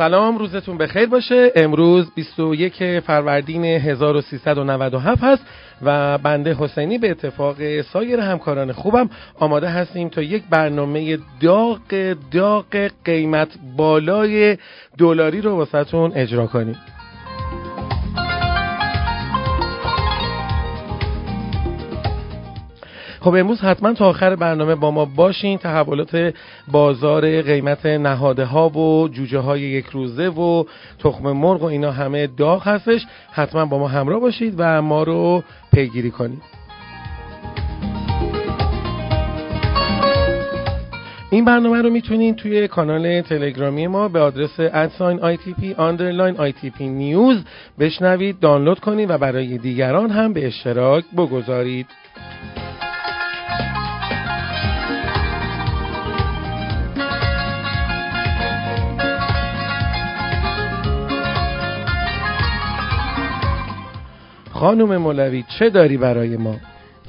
سلام روزتون بخیر باشه. امروز 21 فروردین 1397 هست و بنده حسینی به اتفاق سایر همکاران خوبم آماده هستیم تا یک برنامه داغ داغ قیمت بالای دلاری رو واسهتون اجرا کنیم. خب امروز حتما تا آخر برنامه با ما باشین. تحولات بازار قیمت نهاده ها و جوجه های یک روزه و تخم مرغ و اینا همه داغ هستش. حتما با ما همراه باشید و ما رو پیگیری کنید. این برنامه رو می‌تونید توی کانال تلگرامی ما به آدرس ادساین ITP underline ITP نیوز بشنوید دانلود کنید و برای دیگران هم به اشتراک بگذارید. خانم مولوی چه داری برای ما؟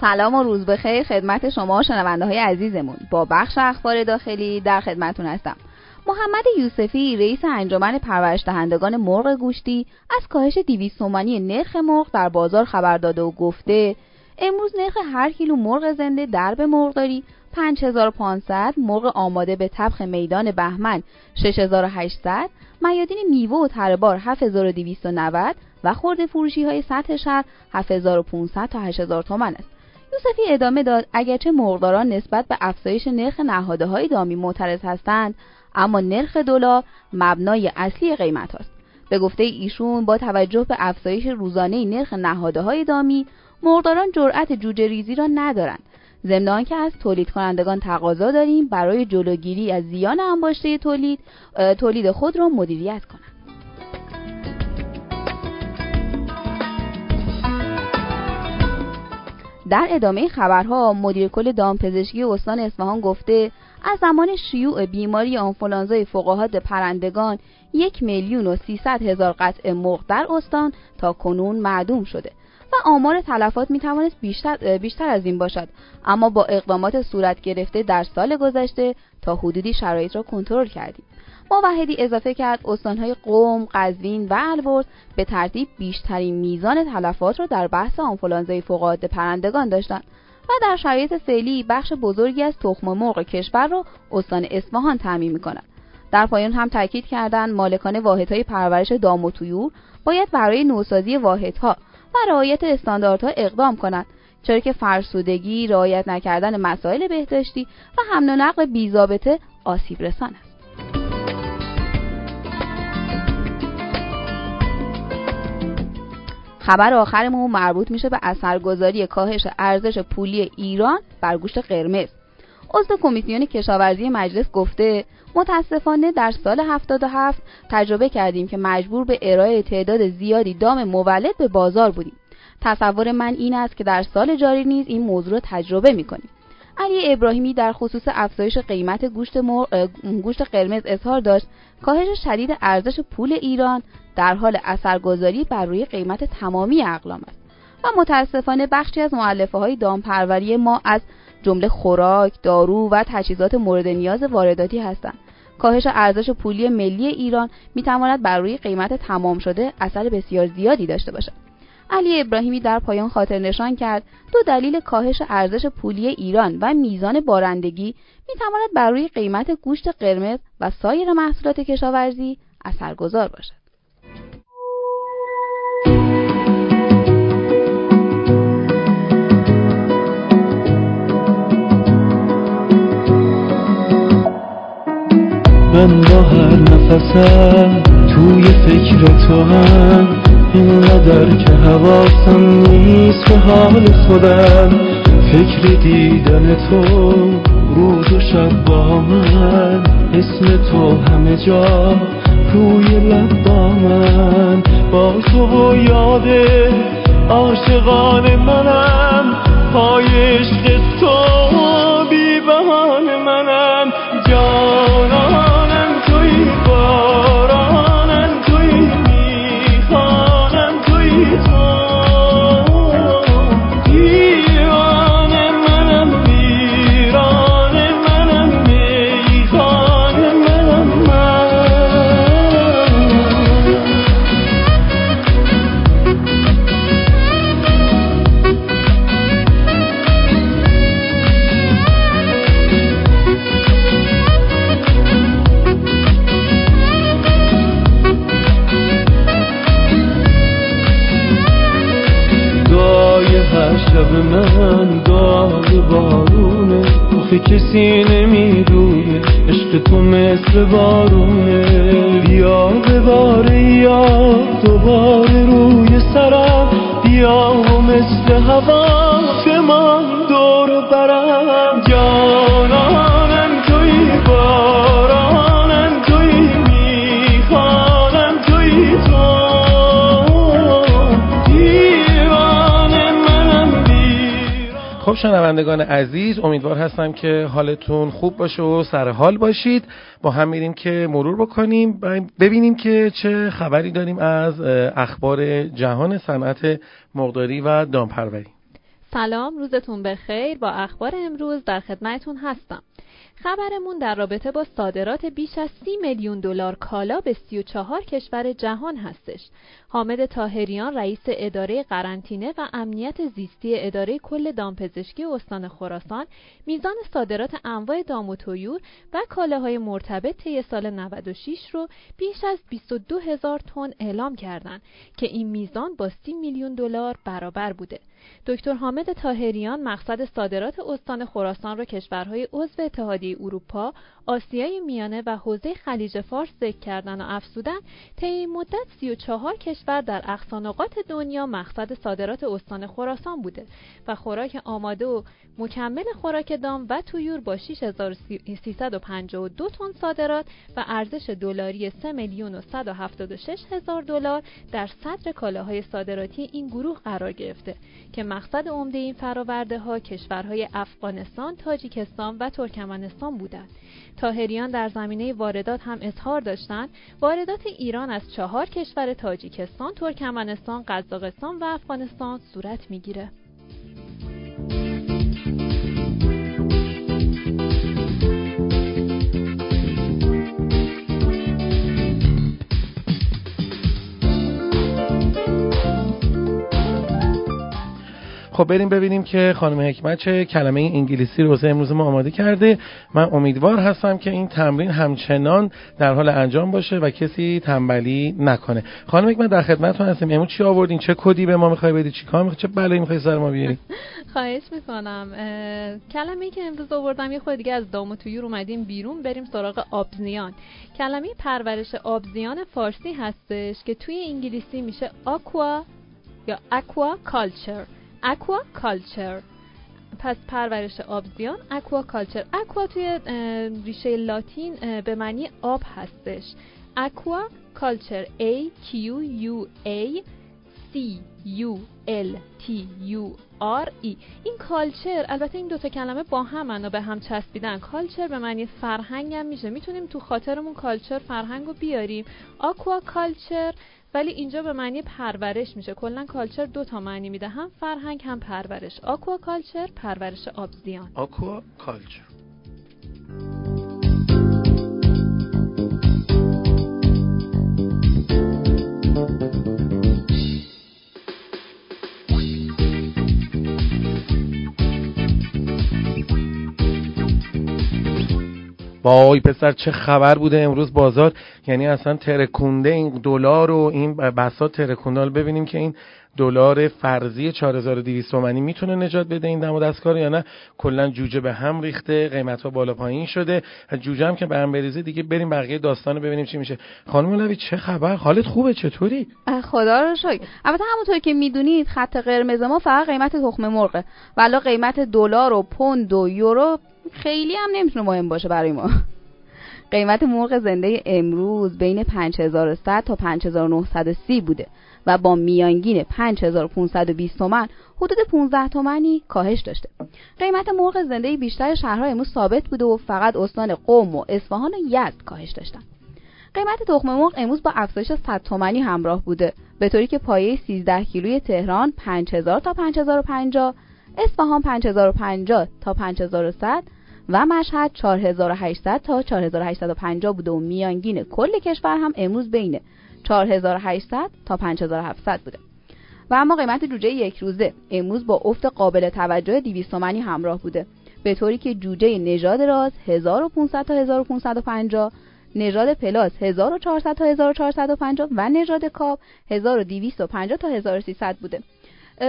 سلام و روز بخیر خدمت شما شنونده های عزیزمون. با بخش اخبار داخلی در خدمتون هستم. محمد یوسفی رئیس انجمن پرورش دهندگان مرغ گوشتی از کاهش 200 تومانی نرخ مرغ در بازار خبر داده و گفته امروز نرخ هر کیلو مرغ زنده درب مرغداری 5500 مرغ آماده به تبخ میدان بهمن. 6800 میادین میوه و تربار. 7290 و خورده فروشی های سطح شهر 7500 تا 8000 تومان است. یوسفی ادامه داد اگرچه مرغداران نسبت به افزایش نرخ نهاده های دامی معترض هستند اما نرخ دلار مبنای اصلی قیمت است. به گفته ایشون با توجه به افزایش روزانه نرخ نهاده های دامی مرغداران جرأت جوجه ریزی را ندارند ضمن که از تولید کنندگان تقاضا داریم برای جلوگیری از زیان انباشته تولید تولید خود را مدیریت کنند در ادامه خبرها مدیر کل دامپزشکی استان اصفهان گفته از زمان شیوع بیماری آنفولانزای فقاهات پرندگان یک میلیون و سیصد هزار قطع مرغ در استان تا کنون معدوم شده و آمار تلفات می توانست بیشتر, بیشتر از این باشد. اما با اقدامات صورت گرفته در سال گذشته تا حدودی شرایط را کنترل کردیم. موحدی اضافه کرد استانهای قوم، قزوین و البرز به ترتیب بیشترین میزان تلفات را در بحث آنفولانزای فوقالعاده پرندگان داشتند و در شرایط فعلی بخش بزرگی از تخم مرغ کشور را استان اصفهان تعمین می‌کند. در پایان هم تاکید کردند مالکان واحدهای پرورش دام و طیور باید برای نوسازی واحدها و رعایت استانداردها اقدام کنند چرا که فرسودگی رعایت نکردن مسائل بهداشتی و حمل و نقل بیضابطه آسیب رسان خبر آخرمون مربوط میشه به اثرگذاری کاهش ارزش پولی ایران بر گوشت قرمز. عضو کمیسیون کشاورزی مجلس گفته متاسفانه در سال 77 تجربه کردیم که مجبور به ارائه تعداد زیادی دام مولد به بازار بودیم. تصور من این است که در سال جاری نیز این موضوع را تجربه می‌کنیم. علی ابراهیمی در خصوص افزایش قیمت گوشت, گوشت قرمز اظهار داشت کاهش شدید ارزش پول ایران در حال اثرگذاری بر روی قیمت تمامی اقلام است و متاسفانه بخشی از معلفه های دامپروری ما از جمله خوراک، دارو و تجهیزات مورد نیاز وارداتی هستند. کاهش ارزش پولی ملی ایران می تواند بر روی قیمت تمام شده اثر بسیار زیادی داشته باشد. علی ابراهیمی در پایان خاطر نشان کرد دو دلیل کاهش ارزش پولی ایران و میزان بارندگی می تواند بر روی قیمت گوشت قرمز و سایر محصولات کشاورزی اثرگذار باشد. من با هر نفسم توی فکر تو هم اینقدر که حواسم نیست به حال خودم. فکر دیدن تو روز و شب با من. اسم تو همه جا روی لب با من. با تو و یاد عاشقان منم پای تو دوباره روی سرم بیا و مثل هوا. خب شنوندگان عزیز امیدوار هستم که حالتون خوب باشه و سر حال باشید. با هم میریم که مرور بکنیم. ببینیم که چه خبری داریم از اخبار جهان صنعت مرغداری و دامپروری. سلام روزتون بخیر. با اخبار امروز در خدمتتون هستم. خبرمون در رابطه با صادرات بیش از 30 میلیون دلار کالا به 34 کشور جهان هستش. حامد طاهریان رئیس اداره قرنطینه و امنیت زیستی اداره کل دامپزشکی استان خراسان میزان صادرات انواع دام و طیور و کالاهای مرتبط طی سال 96 رو بیش از 22 هزار تن اعلام کردند که این میزان با 30 میلیون دلار برابر بوده. دکتر حامد طاهریان مقصد صادرات استان خراسان را کشورهای عضو اتحادیه اروپا، آسیای میانه و حوزه خلیج فارس ذکر کردن و افزودن طی مدت 34 کشور در اقصانقاط دنیا مقصد صادرات استان خراسان بوده و خوراک آماده و مکمل خوراک دام و تویور با 6352 تن صادرات و ارزش دلاری 3 میلیون و 176 هزار دلار در صدر کالاهای صادراتی این گروه قرار گرفته که مقصد عمده این فراورده ها کشورهای افغانستان، تاجیکستان و ترکمنستان بودند. تاهریان در زمینه واردات هم اظهار داشتند واردات ایران از چهار کشور تاجیکستان، ترکمنستان، قزاقستان و افغانستان صورت می‌گیره. خب بریم ببینیم که خانم حکمت چه کلمه انگلیسی رو واسه امروز ما آماده کرده. من امیدوار هستم که این تمرین همچنان در حال انجام باشه و کسی تنبلی نکنه. خانم حکمت در خدمتتون هستیم. امروز چی آوردین؟ چه کدی به ما می‌خوای بدی؟ چی کار چه بلایی می‌خوای سر ما بیاری؟ خواهش می‌کنم. کلمه که امروز آوردم یه خود دیگه از دام و تویور اومدیم بیرون. بریم سراغ آبزیان. کلمه پرورش آبزیان فارسی هستش که توی انگلیسی میشه آکوا یا aquaculture aquaculture پس پرورش آبزیان aquaculture aqua توی ریشه لاتین به معنی آب هستش. aquaculture A Q U A C. U L T U R E. این culture البته این دوتا کلمه با همن و به هم چسبیدن. culture به معنی فرهنگ هم میشه. می‌تونیم تو خاطرمون culture فرهنگ رو بیاریم. آکوا کالچر ولی اینجا به معنی پرورش میشه. کلا کالچر دو تا معنی میده. هم فرهنگ هم پرورش. آکوا کالچر پرورش آبزیان. آکوا کالچر. وای پسر چه خبر بوده امروز بازار؟ یعنی اصلا ترکونده این دلار و این بساط ترکونده حالا ببینیم که این دلار فرضی 4200 تومانی می‌تونه نجات بده این دم و دستکار یا نه؟ کلا جوجه به هم ریخته قیمت ها بالا پایین شده. جوجه هم که به هم بریزه دیگه بریم بقیه داستان ببینیم چی میشه. خانم لوی چه خبر؟ حالت خوبه؟ چطوری؟ خدا رو شکر. البته همونطور که می‌دونید خط قرمز ما فقط قیمت تخم مرغه. ولی قیمت دلار و پوند و یورو خیلی هم نمی‌تونه مهم باشه برای ما. قیمت مرغ زنده امروز بین 5100 تا 5930 بوده. و با میانگین 5520 تومن حدود 15 تومنی کاهش داشته. قیمت مرغ زنده بیشتر شهرها امروز ثابت بوده و فقط استان قم و اصفهان و یزد کاهش داشتن. قیمت تخم مرغ امروز با افزایش 100 تومانی همراه بوده به طوری که پایه 13 کیلوی تهران 5000 تا 5050 اصفهان 5050 تا 5100 و مشهد 4800 تا 4850 بوده و میانگین کل کشور هم امروز بین 4800 تا 5700 بوده. و اما قیمت جوجه یک روزه امروز با افت قابل توجه 200 تومانی همراه بوده. به طوری که جوجه نژاد راز 1500 تا 1550 نژاد پلاس 1400 تا 1450 و نژاد کاب 1250 تا 1300 بوده.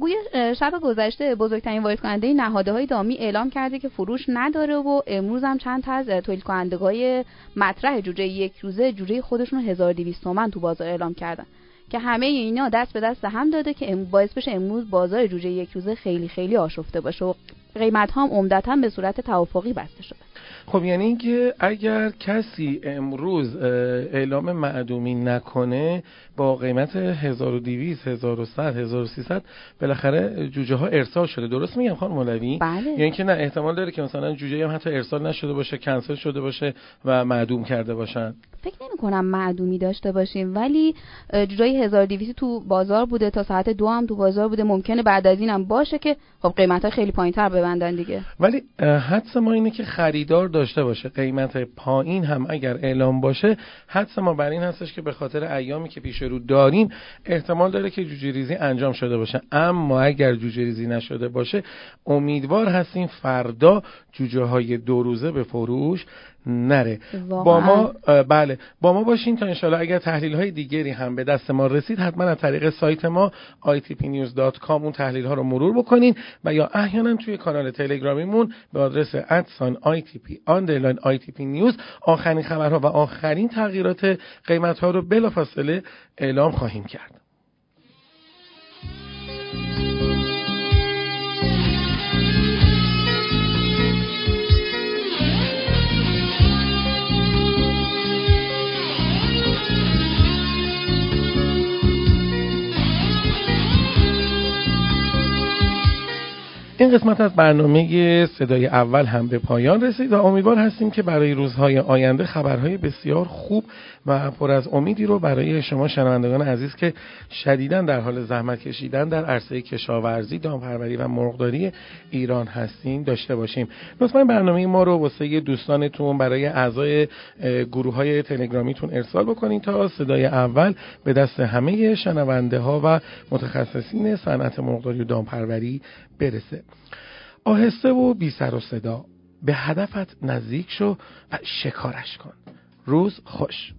گویا شب گذشته بزرگترین وارد کننده نهاده های دامی اعلام کرده که فروش نداره و امروز هم چند تا از تولید کنندگان مطرح جوجه یک روزه جوجه خودشون 1200 تومن تو بازار اعلام کردن. که همه اینا دست به دست هم داده که باعث بشه امروز بازار جوجه یک روزه خیلی خیلی آشفته باشه و قیمت هم عمدتا به صورت توافقی بسته شده. خب یعنی اینکه اگر کسی امروز اعلام معدومی نکنه با قیمت 1200 1100 1300 بالاخره جوجه ها ارسال شده. درست میگم خانم مولوی؟ بله. یعنی اینکه نه احتمال داره که مثلا جوجه هم حتی ارسال نشده باشه کنسل شده باشه و معدوم کرده باشن. فکر نمی کنم معدومی داشته باشیم ولی جوجه 1200 تو بازار بوده تا ساعت دو هم تو بازار بوده. ممکنه بعد از اینم باشه که خب قیمت ها خیلی پایینتر ببندن دیگه. ولی حدس ما اینه که خریدار داشته باشه قیمت پایین هم اگر اعلام باشه حدس ما بر این هستش که به خاطر ایامی که پیش رو داریم احتمال داره که جوجه ریزی انجام شده باشه. اما اگر جوجه ریزی نشده باشه امیدوار هستیم فردا جوجه های دو روزه به فروش نره. با ما بله. با ما باشین تا انشالله اگر تحلیل های دیگری هم به دست ما رسید حتما از طریق سایت ما itpnews.com اون تحلیل ها رو مرور بکنین و یا احیانا توی کانال تلگرامیمون به آدرس ادسان itp underline itp news آخرین خبرها و آخرین تغییرات قیمت ها رو بلافاصله اعلام خواهیم کرد. این قسمت از برنامه صدای اول هم به پایان رسید و امیدوار هستیم که برای روزهای آینده خبرهای بسیار خوب و پر از امیدی رو برای شما شنوندگان عزیز که شدیدا در حال زحمت کشیدن در عرصه کشاورزی، دامپروری و مرغداری ایران هستیم داشته باشیم. لطفا برنامه ما رو واسه دوستانتون برای اعضای گروه های تلگرامیتون ارسال بکنید تا صدای اول به دست همه شنونده ها و متخصصین صنعت مرغداری و دامپروری برسه آهسته و بی سر و صدا. به هدفت نزدیک شو و شکارش کن. روز خوش.